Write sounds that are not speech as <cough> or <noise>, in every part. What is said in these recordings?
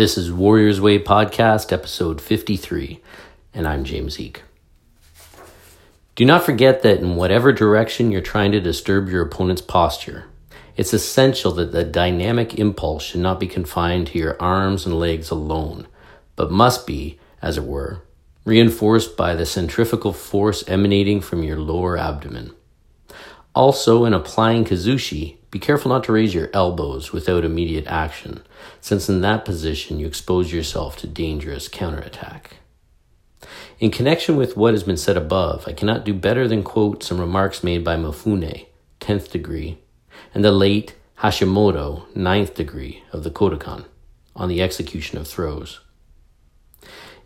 This is Warriors Way Podcast, episode 53, and I'm James Eek. Do not forget that in whatever direction you're trying to disturb your opponent's posture, it's essential that the dynamic impulse should not be confined to your arms and legs alone, but must be, as it were, reinforced by the centrifugal force emanating from your lower abdomen. Also, in applying Kazushi, be careful not to raise your elbows without immediate action, since in that position you expose yourself to dangerous counterattack. In connection with what has been said above, I cannot do better than quote some remarks made by Mifune, 10th degree, and the late Hashimoto, 9th degree of the Kodokan, on the execution of throws.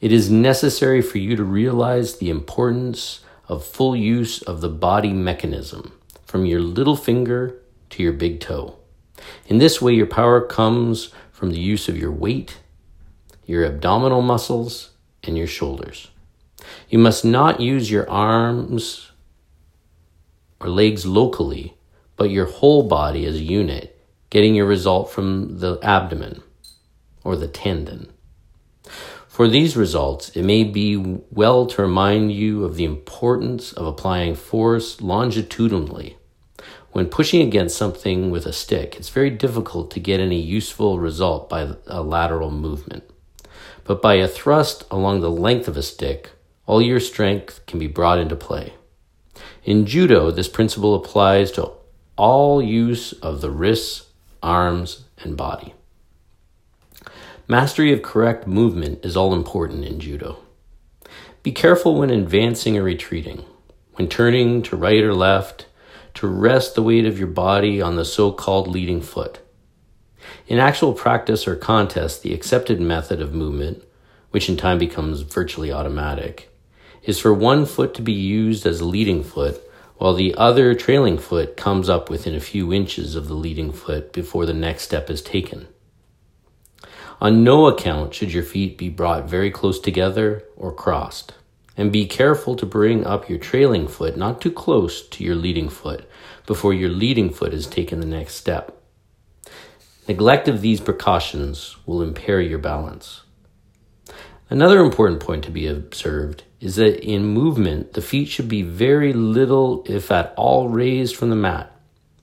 It is necessary for you to realize the importance of full use of the body mechanism, from your little finger to your big toe. In this way, your power comes from the use of your weight, your abdominal muscles, and your shoulders. You must not use your arms or legs locally, but your whole body as a unit, getting your result from the abdomen or the tendon. For these results, it may be well to remind you of the importance of applying force longitudinally when pushing against something with a stick, it's very difficult to get any useful result by a lateral movement. But by a thrust along the length of a stick, all your strength can be brought into play. In judo, this principle applies to all use of the wrists, arms, and body. Mastery of correct movement is all important in judo. Be careful when advancing or retreating, when turning to right or left, to rest the weight of your body on the so called leading foot. In actual practice or contest, the accepted method of movement, which in time becomes virtually automatic, is for one foot to be used as a leading foot while the other trailing foot comes up within a few inches of the leading foot before the next step is taken. On no account should your feet be brought very close together or crossed. And be careful to bring up your trailing foot not too close to your leading foot before your leading foot has taken the next step. Neglect of these precautions will impair your balance. Another important point to be observed is that in movement, the feet should be very little, if at all, raised from the mat,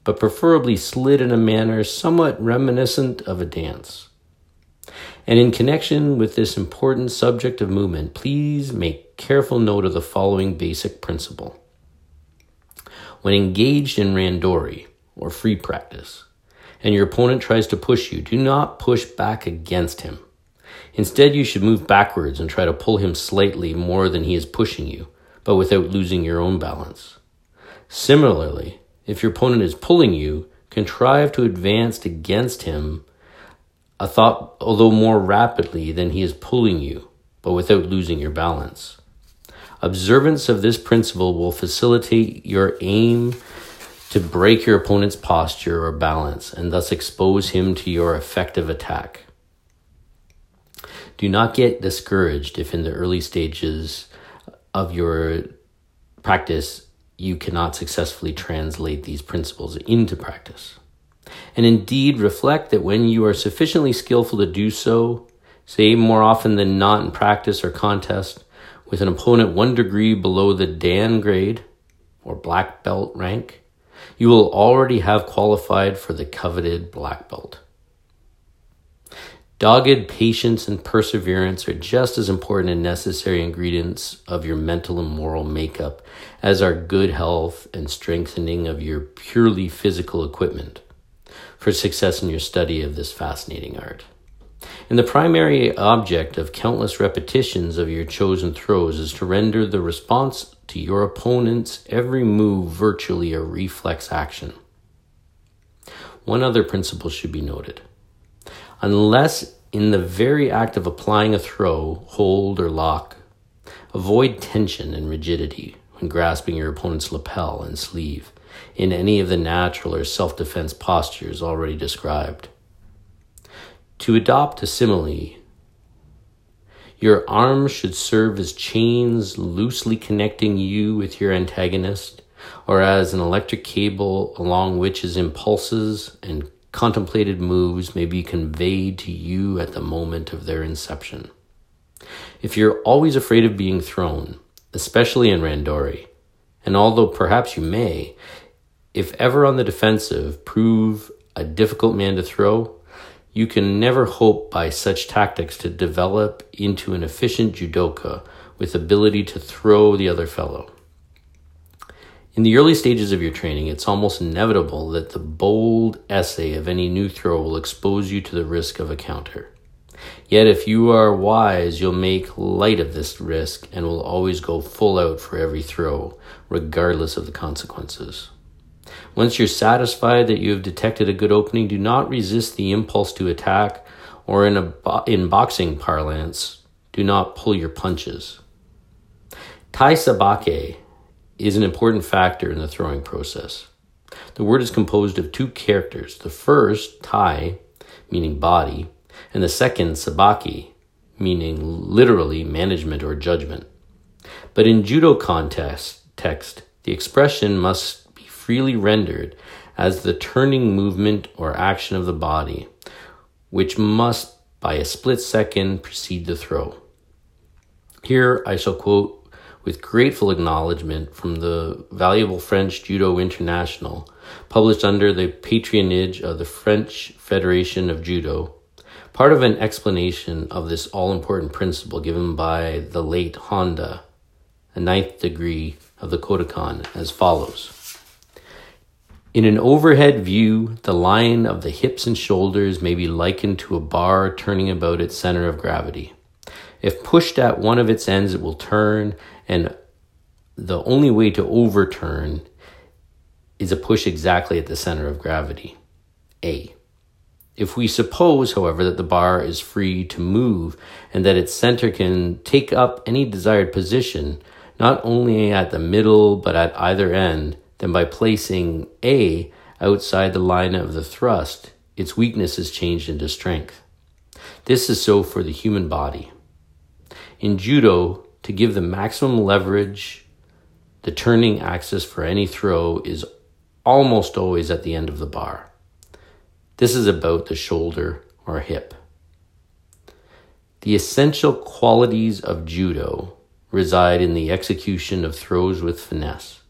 but preferably slid in a manner somewhat reminiscent of a dance. And in connection with this important subject of movement, please make careful note of the following basic principle. When engaged in randori, or free practice, and your opponent tries to push you, do not push back against him. Instead, you should move backwards and try to pull him slightly more than he is pushing you, but without losing your own balance. Similarly, if your opponent is pulling you, contrive to advance against him a thought, although more rapidly than he is pulling you, but without losing your balance. Observance of this principle will facilitate your aim to break your opponent's posture or balance and thus expose him to your effective attack. Do not get discouraged if in the early stages of your practice you cannot successfully translate these principles into practice and indeed reflect that when you are sufficiently skillful to do so, say more often than not in practice or contest, with an opponent one degree below the Dan grade or black belt rank, you will already have qualified for the coveted black belt. Dogged patience and perseverance are just as important and necessary ingredients of your mental and moral makeup as are good health and strengthening of your purely physical equipment for success in your study of this fascinating art. And the primary object of countless repetitions of your chosen throws is to render the response to your opponent's every move virtually a reflex action. One other principle should be noted. Unless in the very act of applying a throw, hold, or lock, avoid tension and rigidity when grasping your opponent's lapel and sleeve in any of the natural or self defense postures already described. To adopt a simile, your arms should serve as chains loosely connecting you with your antagonist, or as an electric cable along which his impulses and contemplated moves may be conveyed to you at the moment of their inception. If you're always afraid of being thrown, especially in Randori, and although perhaps you may, if ever on the defensive, prove a difficult man to throw, you can never hope by such tactics to develop into an efficient judoka with ability to throw the other fellow. In the early stages of your training, it's almost inevitable that the bold essay of any new throw will expose you to the risk of a counter. Yet, if you are wise, you'll make light of this risk and will always go full out for every throw, regardless of the consequences. Once you're satisfied that you have detected a good opening, do not resist the impulse to attack, or in, a, in boxing parlance, do not pull your punches. Tai sabaki is an important factor in the throwing process. The word is composed of two characters. The first, tai, meaning body, and the second, sabaki, meaning literally management or judgment. But in judo context, text, the expression must freely rendered as the turning movement or action of the body, which must by a split second precede the throw. Here I shall quote with grateful acknowledgement from the valuable French Judo International, published under the patronage of the French Federation of Judo, part of an explanation of this all important principle given by the late Honda, a ninth degree of the Kodokan, as follows. In an overhead view, the line of the hips and shoulders may be likened to a bar turning about its center of gravity. If pushed at one of its ends, it will turn, and the only way to overturn is a push exactly at the center of gravity. A. If we suppose, however, that the bar is free to move and that its center can take up any desired position, not only at the middle but at either end, then by placing A outside the line of the thrust, its weakness is changed into strength. This is so for the human body. In judo, to give the maximum leverage, the turning axis for any throw is almost always at the end of the bar. This is about the shoulder or hip. The essential qualities of judo reside in the execution of throws with finesse,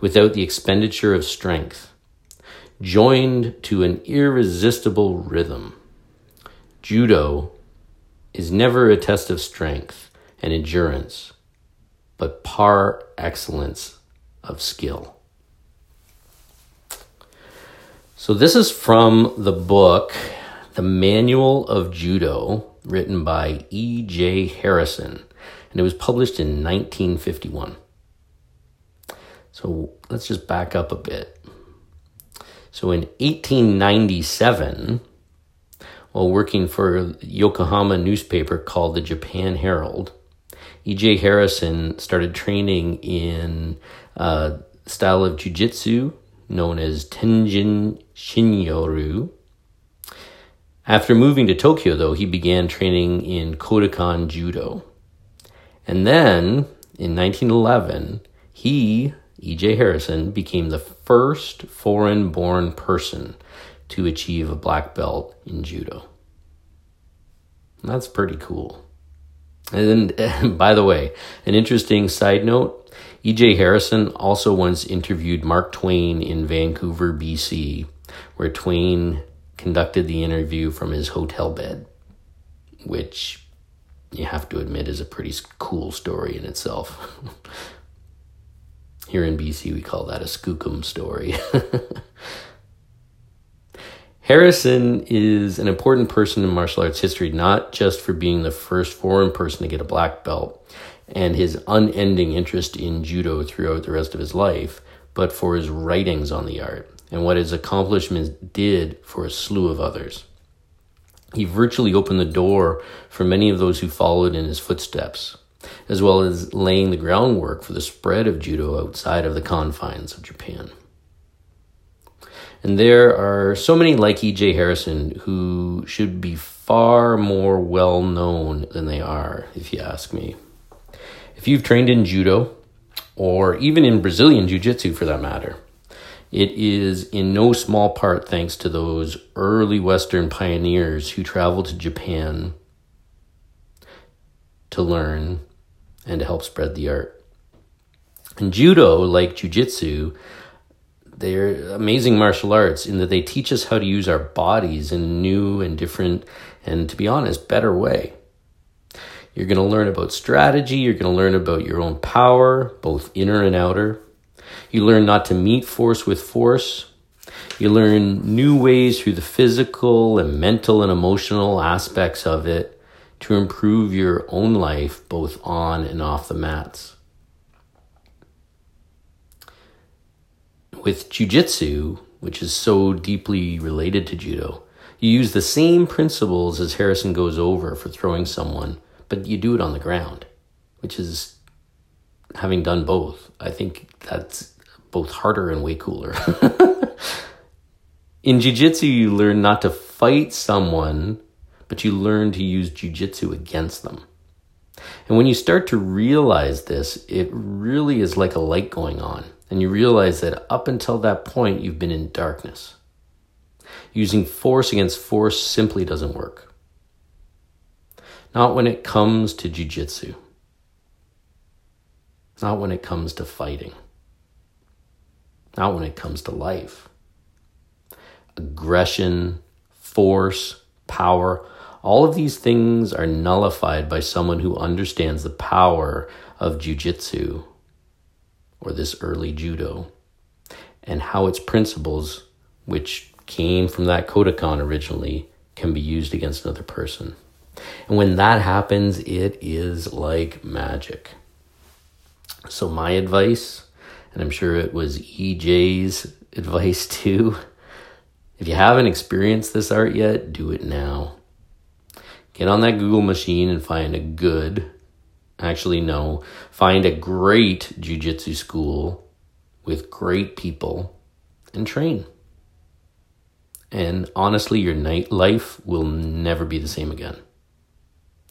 without the expenditure of strength, joined to an irresistible rhythm. Judo is never a test of strength and endurance, but par excellence of skill. So, this is from the book, The Manual of Judo, written by E.J. Harrison, and it was published in 1951. So, let's just back up a bit. So, in 1897, while working for Yokohama newspaper called the Japan Herald. E.J. Harrison started training in a style of jujitsu known as Tenjin Shinryu. After moving to Tokyo, though, he began training in Kodokan Judo. And then in 1911, he, E.J. Harrison, became the first foreign born person to achieve a black belt in judo. That's pretty cool. And <laughs> by the way, an interesting side note E.J. Harrison also once interviewed Mark Twain in Vancouver, BC, where Twain conducted the interview from his hotel bed, which you have to admit is a pretty cool story in itself. <laughs> Here in BC, we call that a skookum story. <laughs> Harrison is an important person in martial arts history, not just for being the first foreign person to get a black belt and his unending interest in judo throughout the rest of his life, but for his writings on the art and what his accomplishments did for a slew of others. He virtually opened the door for many of those who followed in his footsteps, as well as laying the groundwork for the spread of judo outside of the confines of Japan. And there are so many like E.J. Harrison who should be far more well known than they are, if you ask me. If you've trained in judo, or even in Brazilian jiu jitsu for that matter, It is in no small part thanks to those early Western pioneers who traveled to Japan to learn and to help spread the art. And judo, like jujitsu, they're amazing martial arts in that they teach us how to use our bodies in a new and different and, to be honest, better way. You're going to learn about strategy. You're going to learn about your own power, both inner and outer. You learn not to meet force with force. You learn new ways through the physical and mental and emotional aspects of it to improve your own life, both on and off the mats. With jujitsu, which is so deeply related to judo, you use the same principles as Harrison goes over for throwing someone, but you do it on the ground, which is having done both. I think that's both harder and way cooler. <laughs> In jiu-jitsu, you learn not to fight someone, but you learn to use jiu-jitsu against them. And when you start to realize this, it really is like a light going on. And you realize that up until that point, you've been in darkness. Using force against force simply doesn't work. Not when it comes to jujitsu. Not when it comes to fighting. Not when it comes to life. Aggression, force, power, all of these things are nullified by someone who understands the power of jujitsu or this early judo and how its principles, which came from that Kodokan originally, can be used against another person. And when that happens, it is like magic. So, my advice, and I'm sure it was EJ's advice <laughs> too, if you haven't experienced this art yet, do it now. Get on that Google machine and find a good, actually, no, find a great jujitsu school with great people and train. And honestly, your night life will never be the same again.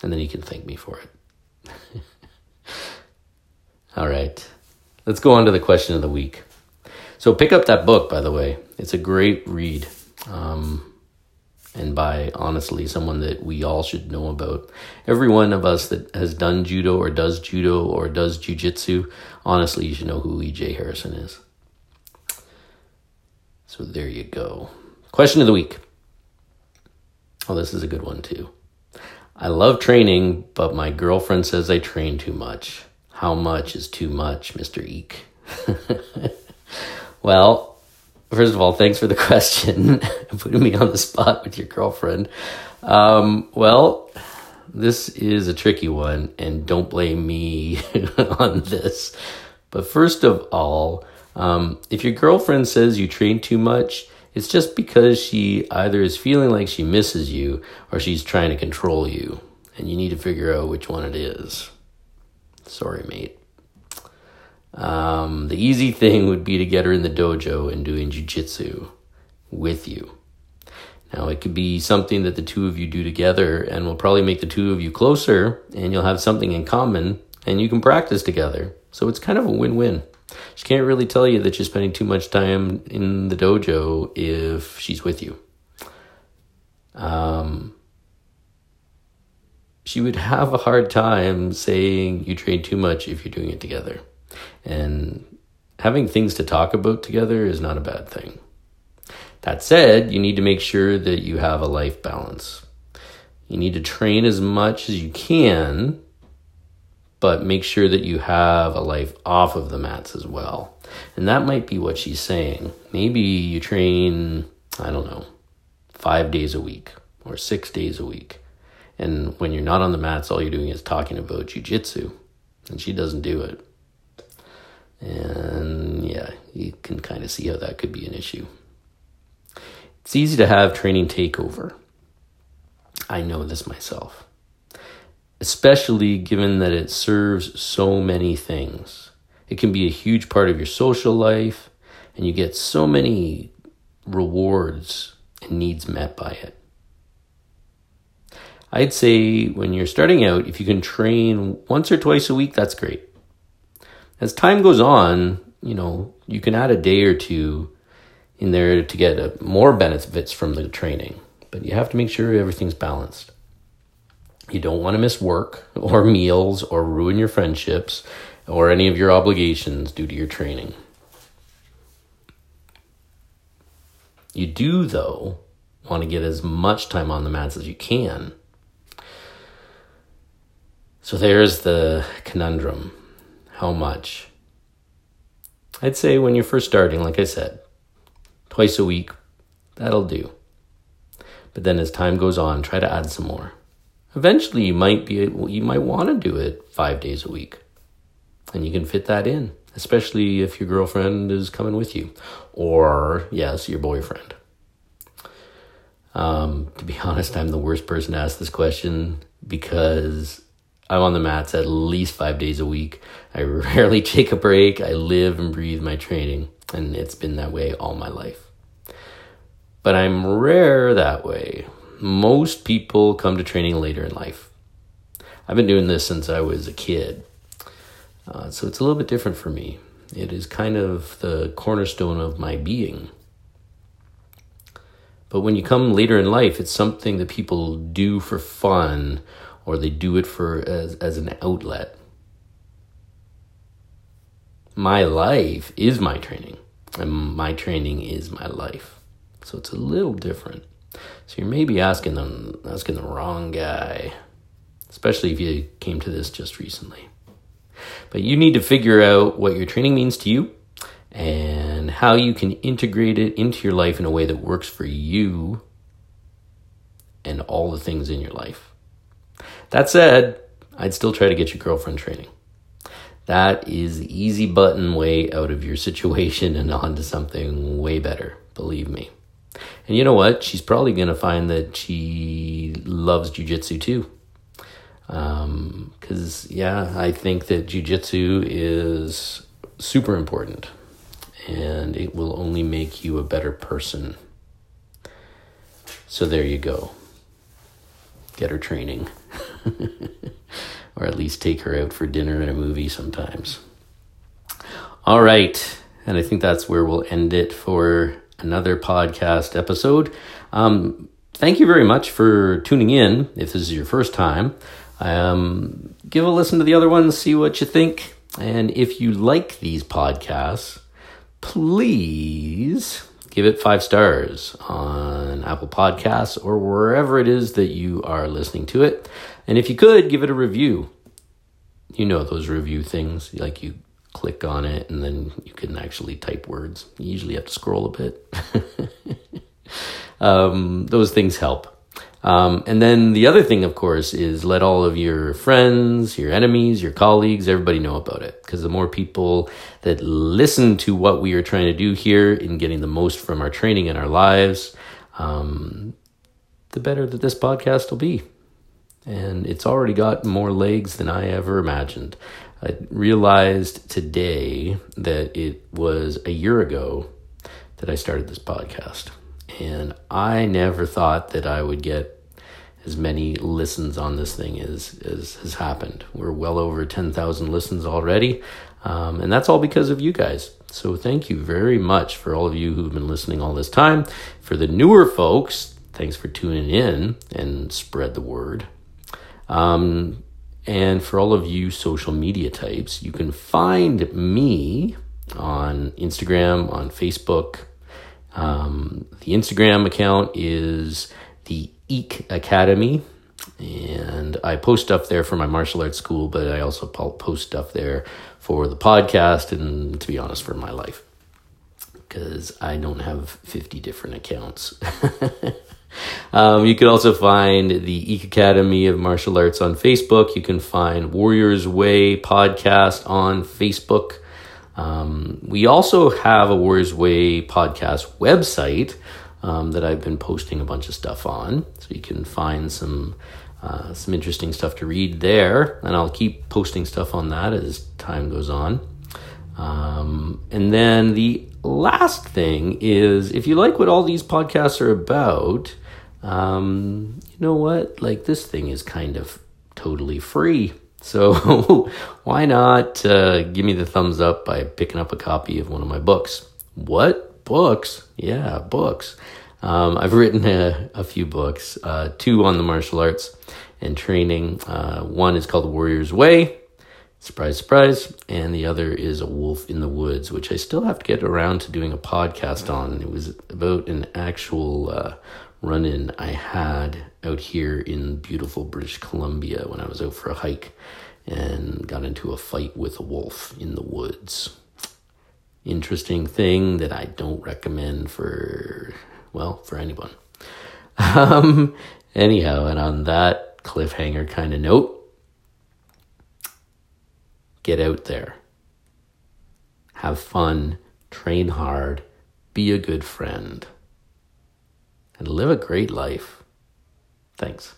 And then you can thank me for it. <laughs> All right. Let's go on to the question of the week. So pick up that book, by the way. It's a great read. Um, and by honestly someone that we all should know about. Every one of us that has done judo or does judo or does jujitsu, honestly, you should know who EJ Harrison is. So there you go. Question of the week. Oh, this is a good one too. I love training, but my girlfriend says I train too much. How much is too much, Mr. Eek? <laughs> well, first of all, thanks for the <laughs> question. <laughs> Putting me on the spot with your girlfriend. Um, well, this is a tricky one, and don't blame me <laughs> on this. But first of all, um, if your girlfriend says you train too much, it's just because she either is feeling like she misses you or she's trying to control you. And you need to figure out which one it is. Sorry, mate. Um, the easy thing would be to get her in the dojo and doing jujitsu with you. Now, it could be something that the two of you do together and will probably make the two of you closer and you'll have something in common and you can practice together. So it's kind of a win win. She can't really tell you that you're spending too much time in the dojo if she's with you. Um, she would have a hard time saying you train too much if you're doing it together. And having things to talk about together is not a bad thing. That said, you need to make sure that you have a life balance. You need to train as much as you can but make sure that you have a life off of the mats as well. And that might be what she's saying. Maybe you train, I don't know, five days a week or six days a week. And when you're not on the mats, all you're doing is talking about jujitsu. And she doesn't do it. And yeah, you can kind of see how that could be an issue. It's easy to have training take over. I know this myself especially given that it serves so many things. It can be a huge part of your social life, and you get so many rewards and needs met by it. I'd say when you're starting out, if you can train once or twice a week, that's great. As time goes on, you know, you can add a day or two in there to get uh, more benefits from the training. But you have to make sure everything's balanced. You don't want to miss work <laughs> or meals or ruin your friendships or any of your obligations due to your training. You do, though, want to get as much time on the mats as you can. So there's the conundrum. How much? I'd say when you're first starting, like I said, twice a week, that'll do. But then as time goes on, try to add some more. Eventually, you might be you might want to do it five days a week, and you can fit that in, especially if your girlfriend is coming with you, or yes, your boyfriend. Um, to be <laughs> honest, I'm the worst person to ask this question because I'm on the mats at least five days a week. I <laughs> rarely take a break. I live and breathe my training, and it's been that way all my life. But I'm rare that way most people come to training later in life. I've been doing this since I was a kid. Uh, so it's a little bit different for me. It is kind of the cornerstone of my being. But when you come later in life, it's something that people do for fun or they do it for as, as an outlet. My life is my training, and my training is my life. So it's a little different. So you're maybe asking them asking the wrong guy, especially if you came to this just recently. But you need to figure out what your training means to you and how you can integrate it into your life in a way that works for you and all the things in your life. That said, I'd still try to get your girlfriend training. That is the easy button way out of your <laughs> situation and onto something way better, believe me. And you know what? She's probably going to find that she loves jujitsu too. Because, um, yeah, I think that jujitsu is super important and it will only make you a better person. So there you go. Get her training. <laughs> or at least take her out for dinner and a movie sometimes. All right. And I think that's where we'll end it for another podcast episode. Um, thank you very much for tuning in. If this is your first time, um, give a listen to the other ones, see what you think. And if you like these podcasts, please give it five stars on Apple Podcasts or wherever it is that you are listening to it. And if you could, give it a review. You know those review things, like you click on it and then you can actually type words. You usually have to scroll a bit. <laughs> um, those things help. Um, and then the other thing, of course, is let all of your friends, your enemies, your colleagues, everybody know about it. Because the more people that listen to what we are trying to do here in getting the most from our training and our lives, um, the better that this podcast will be. And it's already got more legs than I ever imagined. I realized today that it was a year ago that I started this podcast. And I never thought that I would get as many listens on this thing as, as has happened. We're well over 10,000 listens already. Um, and that's all because of you guys. So thank you very much for all of you who've been listening all this time. For the newer folks, thanks for tuning in and spread the word. Um, and for all of you social media types, you can find me on Instagram, on Facebook. Um, the Instagram account is the Eek Academy. And I post stuff there for my martial arts school, but I also post stuff there for the podcast and, to be honest, for my life. Because I don't have 50 different accounts. <laughs> Um, you can also find the Eek Academy of Martial Arts on Facebook. You can find Warriors Way podcast on Facebook. Um, we also have a Warriors Way podcast website um, that I've been posting a bunch of stuff on, so you can find some uh, some interesting stuff to read there. And I'll keep posting stuff on that as time goes on. Um, and then the last thing is if you like what all these podcasts are about, um, you know what? Like this thing is kind of totally free. <laughs> So why not uh, give me the thumbs up by picking up a copy of one of my books? What? Books. Yeah, books. Um, I've written a, a few books, uh, two on the martial arts and training. Uh, one is called The Warrior's Way, surprise, surprise, and the other is A Wolf in the Woods, which I still have to get around to doing a podcast on. It was about an actual uh, run in I had out here in beautiful British Columbia when I was out for a hike and got into a fight with a wolf in the woods. Interesting thing that I don't recommend for well, for anyone. Um, anyhow, and on that cliffhanger kind of note, get out there, have fun, train hard, be a good friend, and live a great life. Thanks.